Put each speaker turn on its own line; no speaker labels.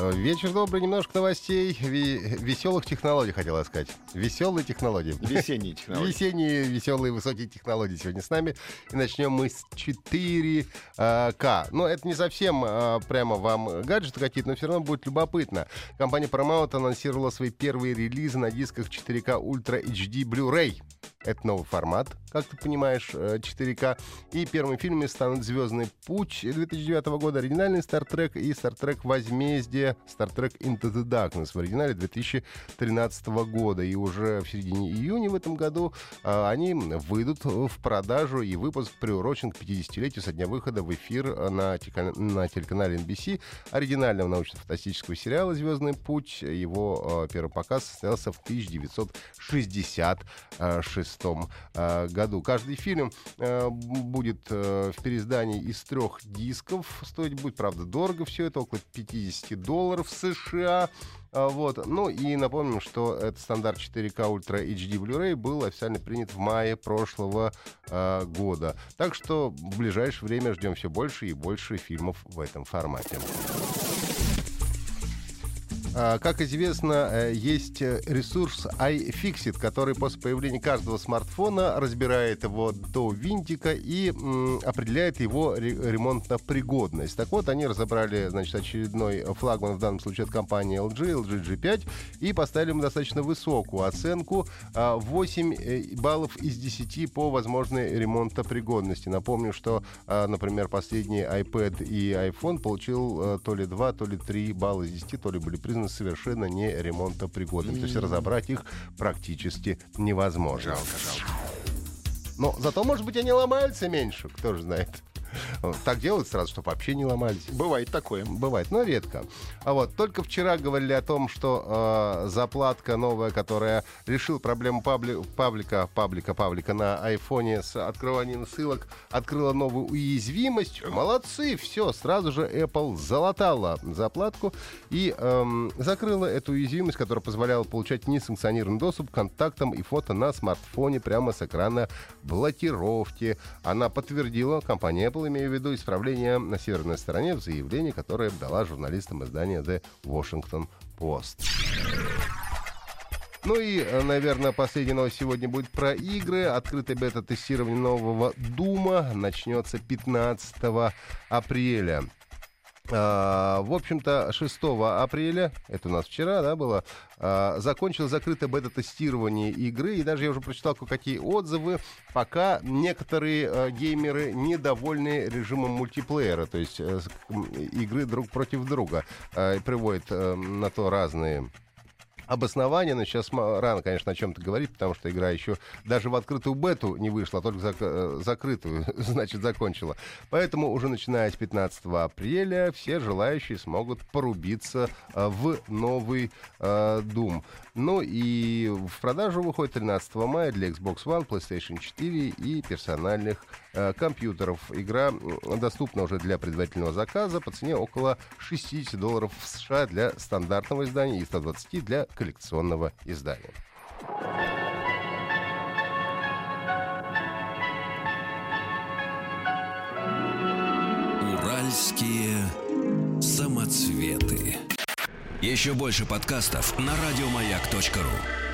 Вечер добрый, немножко новостей, веселых технологий, хотел я сказать. Веселые технологии.
Весенние технологии.
Весенние, веселые, высокие технологии сегодня с нами. И начнем мы с 4К. Но это не совсем э, прямо вам гаджеты какие-то, но все равно будет любопытно. Компания Paramount анонсировала свои первые релизы на дисках 4К Ultra HD Blu-ray. Это новый формат, как ты понимаешь, э, 4К. И первыми фильмами станут «Звездный путь» 2009 года, оригинальный «Стартрек» и «Стартрек Возмездие», «Стартрек Into the Darkness» в оригинале 2013 года. И уже в середине июня в этом году э, они выйдут в продажу, и выпуск приурочен к 50-летию со дня выхода в эфир э, на, на телеканале NBC оригинального научно-фантастического сериала «Звездный путь». Его э, первый показ состоялся в 1966 э, году. Каждый фильм э, будет э, в переиздании из трех дисков. Стоить будет, правда, дорого все это, около 50 долларов США. Вот. Ну и напомним, что этот стандарт 4К Ultra HD Blu-ray был официально принят в мае прошлого э, года. Так что в ближайшее время ждем все больше и больше фильмов в этом формате. А, Как известно, э, есть э, ресурс iFixit, который после появления каждого смартфона разбирает его до винтика и определяет его ре- ремонтопригодность. Так вот, они разобрали, значит, очередной флагман, в данном случае от компании LG, LG G5, и поставили ему достаточно высокую оценку а, 8 э, баллов из 10 по возможной ремонтопригодности. Напомню, что, а, например, последний iPad и iPhone получил то ли 2, то ли 3 балла из 10, то ли были признаны совершенно не ремонтопригодными. То есть разобрать их практически невозможно.
Жалко, жалко.
Но зато, может быть, они ломаются меньше, кто же знает. Вот, Так делают сразу, чтобы вообще не ломались.
Бывает такое.
Бывает, но редко. А вот только вчера говорили о том, что э, заплатка новая, которая решила проблему пабли- паблика, паблика, паблика на айфоне с открыванием ссылок, открыла новую уязвимость. Молодцы, все, сразу же Apple залатала заплатку и эм, закрыла эту уязвимость, которая позволяла получать несанкционированный доступ к контактам и фото на смартфоне прямо с экрана блокировки. Она подтвердила, компания Apple, имею в виду, исправление на северной стороне в заявлении, которое дала журналистам издания The Washington Post. Ну и, э, наверное, последняя новость сегодня будет про игры. Открытое бета-тестирование нового Дума начнется 15 апреля. А, В общем-то, 6 апреля, это у нас вчера, да, было, а, закончилось закрытое бета-тестирование игры, и даже я уже прочитал кое-какие отзывы. Пока некоторые э, геймеры недовольны режимом мультиплеера, то есть э, игры друг против друга, э, и приводят на то разные обоснования, но сейчас рано, конечно, о чем-то говорить, потому что игра еще даже в открытую бету не вышла, а только зак- э, закрытую, значит, закончила. Поэтому уже начиная с 15 апреля все желающие смогут порубиться э, в новый э, Doom. Ну и в продажу выходит 13 мая для Xbox One, PlayStation 4 и персональных э, компьютеров. Игра доступна уже для предварительного заказа по цене около 60 долларов США для стандартного издания и 120 для коллекционного издания.
Уральские самоцветы. Еще больше подкастов на радиомаяк.ру.